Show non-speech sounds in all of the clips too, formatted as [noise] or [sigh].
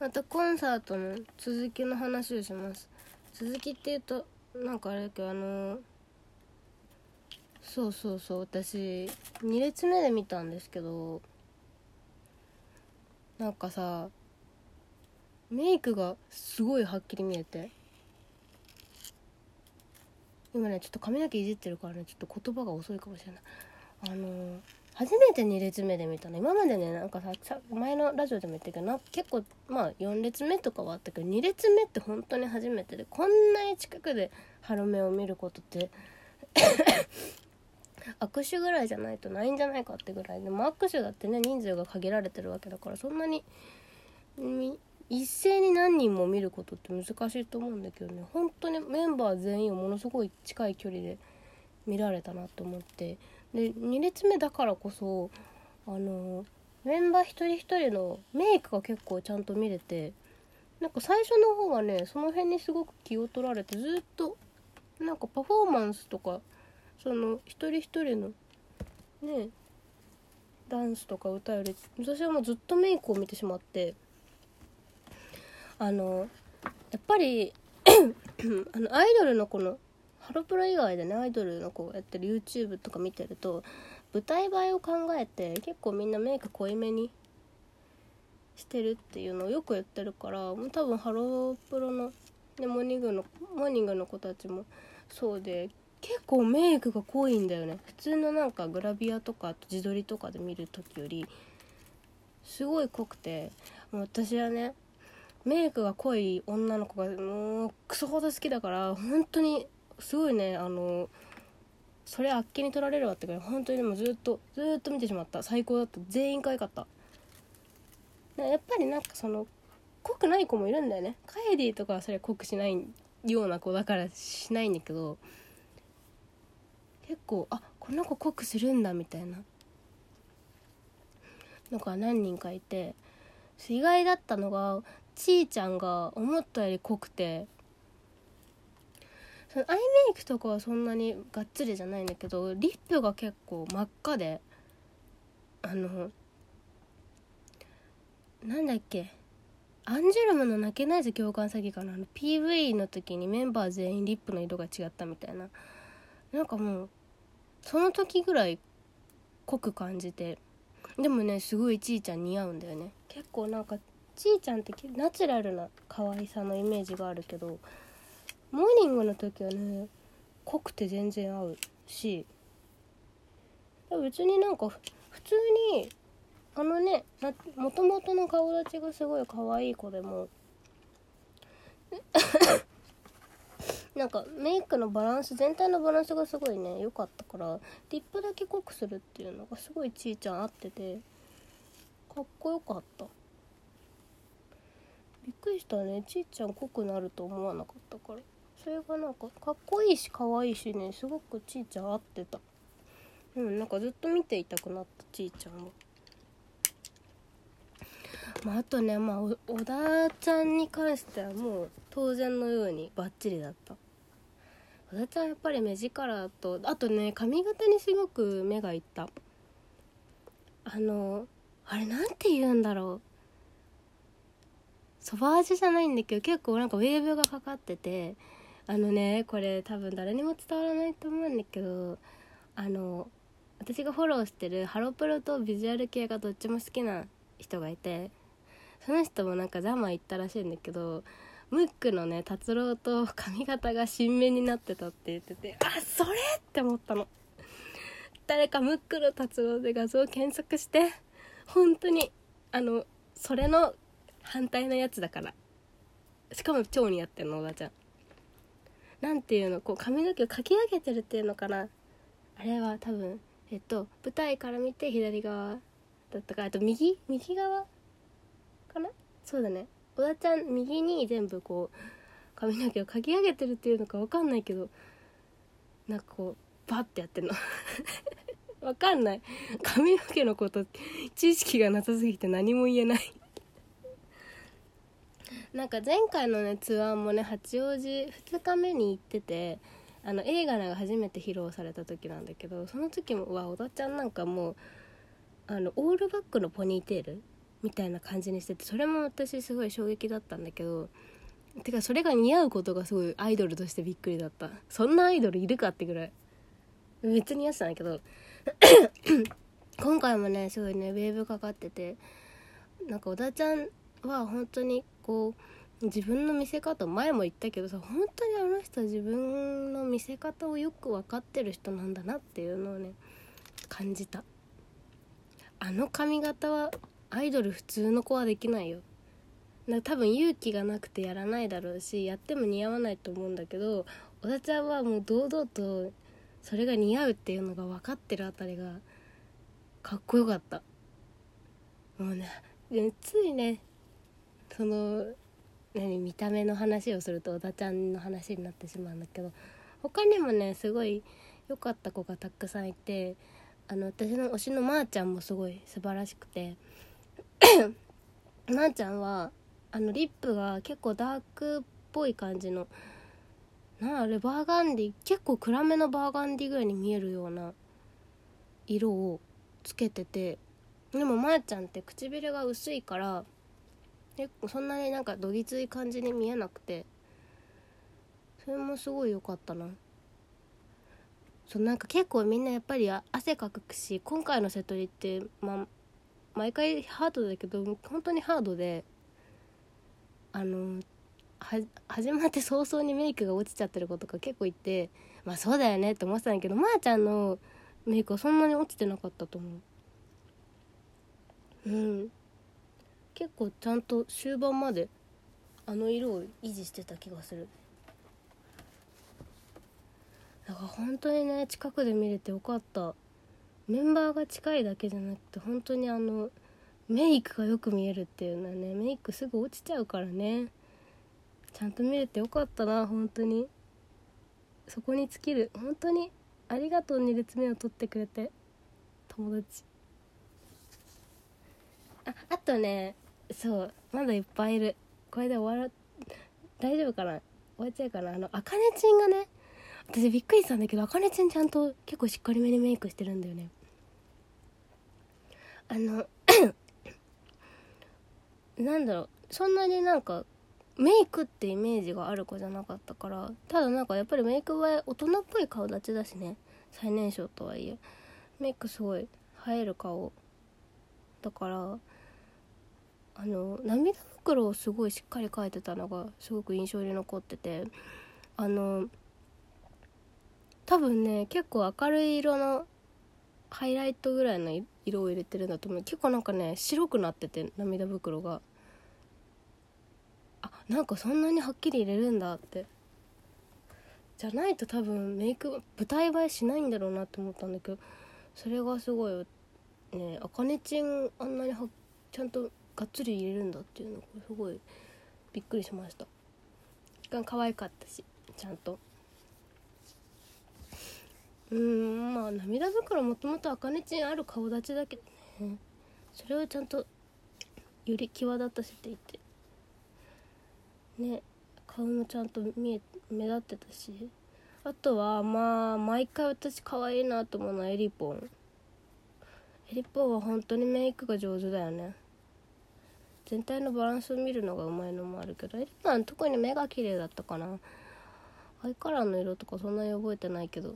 またコンサートの続きの話をします。続きっていうとなんかあれだけどあのそうそうそう私2列目で見たんですけどなんかさメイクがすごいはっきり見えて今ねちょっと髪の毛いじってるからねちょっと言葉が遅いかもしれない。あの初めて2列目で見たの。今までねなんかさ前のラジオでも言ったけどな結構まあ4列目とかはあったけど2列目って本当に初めてでこんなに近くでハロメを見ることって [coughs] 握手ぐらいじゃないとないんじゃないかってぐらいでも握手だってね人数が限られてるわけだからそんなに一斉に何人も見ることって難しいと思うんだけどね本当にメンバー全員をものすごい近い距離で見られたなと思ってで2列目だからこそあのメンバー一人一人のメイクが結構ちゃんと見れてなんか最初の方はねその辺にすごく気を取られてずっとなんかパフォーマンスとかその一人一人のねダンスとか歌より私はもうずっとメイクを見てしまってあのやっぱり [clears throat] あのアイドルのこのハロプロ以外でねアイドルの子がやってる YouTube とか見てると舞台映えを考えて結構みんなメイク濃いめにしてるっていうのをよく言ってるからもう多分ハロプロの、ね、モーニングのモーニングの子たちもそうで結構メイクが濃いんだよね。普通のなんかグラビアとか自撮りとかで見る時よりすごい濃くてもう私はねメイクが濃い女の子がもうクソほど好きだから本当にすごいねあのそれあっけに取られるわってから本当にでもずっとずっと見てしまった。最高だった。全員可愛かった。やっぱりなんかその濃くない子もいるんだよね。カエディとかはそれ濃くしないような子だからしないんだけど結構あこの子濃くするんだみたいな。のが何人かいて意外だったのがちーちゃんが思ったより濃くてそのアイメイクとかはそんなにがっつりじゃないんだけどリップが結構真っ赤であのなんだっけアンジュルムの泣けないぜ共感詐欺かなあの PV の時にメンバー全員リップの色が違ったみたいな。なんかもうその時ぐらい濃く感じてでもねすごいちーちゃん似合うんだよね。結構なんかちーちゃんってナチュラルな可愛さのイメージがあるけどモーニングの時はね濃くて全然合うし別になんか普通にあのねもともとの顔立ちがすごい可愛い子でも [laughs] なんかメイクのバランス全体のバランスがすごいね良かったからリップだけ濃くするっていうのがすごいちーちゃん合っててかっこよかった。びっくりしたね。ちーちゃん濃くなると思わなかったから。それがなんかかっこいいし可愛いしねすごくちーちゃん合ってた。うんなんかずっと見ていたくなったちーちゃんは。まあ、あとね、まあ、小田ちゃんに関してはもう当然のようにバッチリだった。小田ちゃんやっぱり目力とあとね髪型にすごく目がいった。あのあれなんて言うんだろう。ソバージュじゃないんだけど結構なんかウェーブがかかっててあのねこれ多分誰にも伝わらないと思うんだけどあの私がフォローしてるハロプロとビジュアル系がどっちも好きな人がいてその人もなんかザマ行ったらしいんだけどムックのね達郎と髪型が新芽になってたって言っててあそれって思ったの。誰かムックの達郎で画像検索して本当にあのそれの反対のやつだから。しかも超似合ってんの小田ちゃん。なんていうのこう髪の毛をかき上げてるっていうのかな。あれは多分えっと舞台から見て左側だったかあと右？右側？かな？そうだね。小田ちゃん右に全部こう髪の毛をかき上げてるっていうのか分かんないけどなんかこうバッてやってんの。[laughs] 分かんない。髪の毛のこと知識がなさすぎて何も言えない。なんか前回のねツアーもね八王子2日目に行っててあの映画が初めて披露された時なんだけどその時もわ小田ちゃんなんかもうあのオールバックのポニーテールみたいな感じにしててそれも私すごい衝撃だったんだけどてかそれが似合うことがすごいアイドルとしてびっくりだった。そんなアイドルいるかってぐらい。めっちゃ似合ってたんだけど [coughs] 今回もねすごいねウェーブかかっててなんか小田ちゃんは本当にこう自分の見せ方前も言ったけどさ本当にあの人は自分の見せ方をよく分かってる人なんだなっていうのをね感じた。あの髪型はアイドル普通の子はできないよ。だ多分勇気がなくてやらないだろうしやっても似合わないと思うんだけど小田ちゃんはもう堂々とそれが似合うっていうのが分かってるあたりがかっこよかった。もうねついねその何見た目の話をすると小田ちゃんの話になってしまうんだけど他にもねすごい良かった子がたくさんいてあの私の推しのまーちゃんもすごい素晴らしくて [coughs] まーちゃんはあのリップが結構ダークっぽい感じのなあれバーガンディ結構暗めのバーガンディぐらいに見えるような色をつけててでもまーちゃんって唇が薄いから結構そんなになんかどぎつい感じに見えなくてそれもすごい良かったな。そうなんか結構みんなやっぱり汗かくし今回の瀬戸りってまあ毎回ハードだけど本当にハードであの始まって早々にメイクが落ちちゃってる子とか結構いてまあそうだよねって思ってたんだけどまー、あ、ちゃんのメイクはそんなに落ちてなかったと思う。うん。結構ちゃんと終盤まであの色を維持してた気がする。だから本当にね近くで見れてよかった。メンバーが近いだけじゃなくて本当にあのメイクがよく見えるっていうのはねメイクすぐ落ちちゃうからね。ちゃんと見れてよかったな本当に。そこに尽きる。本当にありがとう2列目を取ってくれて友達。ああとねそうまだいっぱいいる。これで終わる大丈夫かな？終わっちゃうかな？あのあかねちんがね私びっくりしたんだけどあかねちんちゃんと結構しっかりめにメイクしてるんだよね。あの [coughs] なんだろう。そんなになんかメイクってイメージがある子じゃなかったからただなんかやっぱりメイクは大人っぽい顔立ちだしね。最年少とはいえ。メイクすごい映える顔だからあの涙袋をすごいしっかり描いてたのがすごく印象に残っててあの多分ね結構明るい色のハイライトぐらいの色を入れてるんだと思う。結構なんかね白くなってて涙袋が。あなんかそんなにはっきり入れるんだって。じゃないと多分メイク舞台映えしないんだろうなって思ったんだけどそれがすごいねあかねちんあんなにはちゃんとがっつり入れるんだっていうのがすごいびっくりしました。可愛かったしちゃんと。うんまあ涙袋もともとあかねちんある顔立ちだけどね。それをちゃんとより際立たせていて。ね顔もちゃんと見え目立ってたし。あとはまあ毎回私可愛いなと思うのはエリポン。エリポンは本当にメイクが上手だよね。全体のバランスを見るのがうまいのもあるけどエリポン特に目が綺麗だったかな。アイカラーの色とかそんなに覚えてないけど。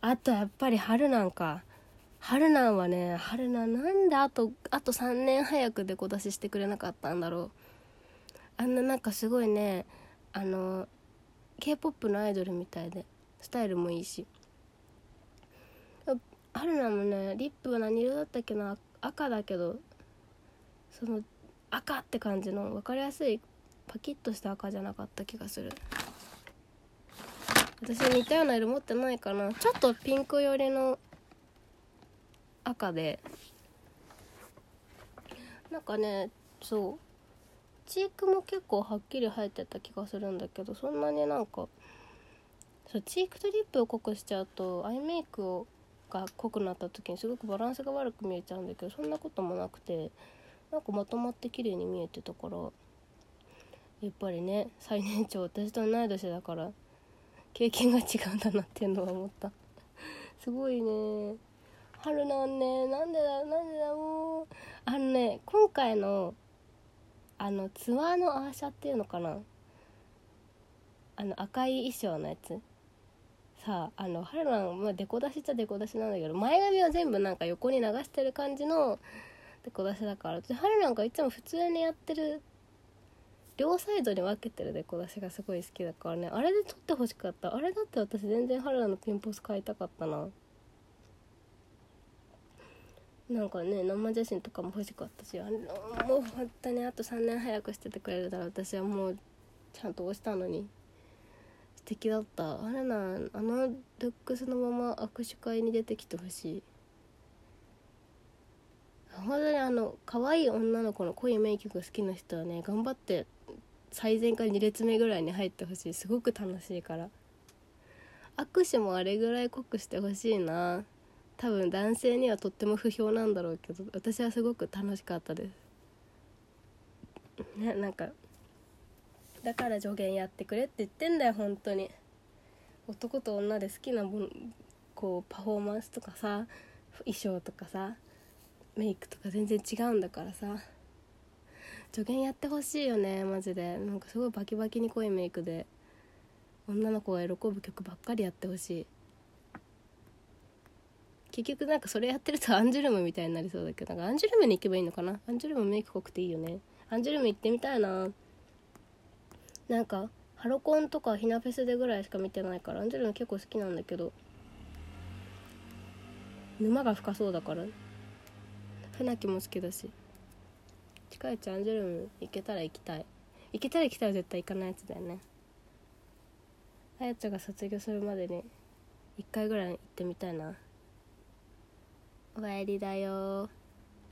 あとやっぱり春なんか。春なんはね春なんなんであとあと3年早くでこ出ししてくれなかったんだろう。あんななんかすごいねあの k p o p のアイドルみたいでスタイルもいいし。春菜もねリップは何色だったっけな？赤だけどその赤って感じの分かりやすいパキッとした赤じゃなかった気がする。私似たような色持ってないかな。ちょっとピンク寄りの赤で。なんかねそう。チークも結構はっきり入ってた気がするんだけどそんなになんかそうチークとリップを濃くしちゃうとアイメイクをが濃くなった時にすごくバランスが悪く見えちゃうんだけどそんなこともなくて。なんかまとまって綺麗に見えてたからやっぱりね最年長私と同い年だから経験が違うんだなっていうのは思った。[laughs] すごいね。春なんね。なんでだなんでだもう。あのね今回のあのツアーのアーシャっていうのかな。あの赤い衣装のやつ。さああの春菜まあデコ出しっちゃデコ出しなんだけど前髪は全部なんか横に流してる感じのデコ出しだから春なんかいつも普通にやってる両サイドに分けてるデコ出しがすごい好きだからね。あれで撮ってほしかった。あれだって私全然春菜のピンポス買いたかったな。なんかね生写真とかも欲しかったしあのもう本当にあと3年早くしててくれたら私はもうちゃんと押したのに。素敵だった。あれなあのルックスのまま握手会に出てきてほしい。本当にあの可愛い女の子の濃いメイクが好きな人はね頑張って最前か2列目ぐらいに入ってほしい。すごく楽しいから。握手もあれぐらい濃くしてほしいな。多分男性にはとっても不評なんだろうけど私はすごく楽しかったです。ねなんかだから助言やってくれって言ってんだよ本当に。男と女で好きなもんこうパフォーマンスとかさ衣装とかさ。メイクとか全然違うんだからさ。助言やってほしいよねマジで。なんかすごいバキバキに濃いメイクで。女の子が喜ぶ曲ばっかりやってほしい。結局なんかそれやってるとアンジュルムみたいになりそうだけどなんかアンジュルムに行けばいいのかな？アンジュルムメイク濃くていいよね。アンジュルム行ってみたいな。なんかハロコンとかひなフェスでぐらいしか見てないからアンジュルム結構好きなんだけど。沼が深そうだから。船木も好きだし。近いうちアンジュルム行けたら行きたい。行けたら行きたいは絶対行かないやつだよね。あやちゃんが卒業するまでに1回ぐらい行ってみたいな。お帰りだよ。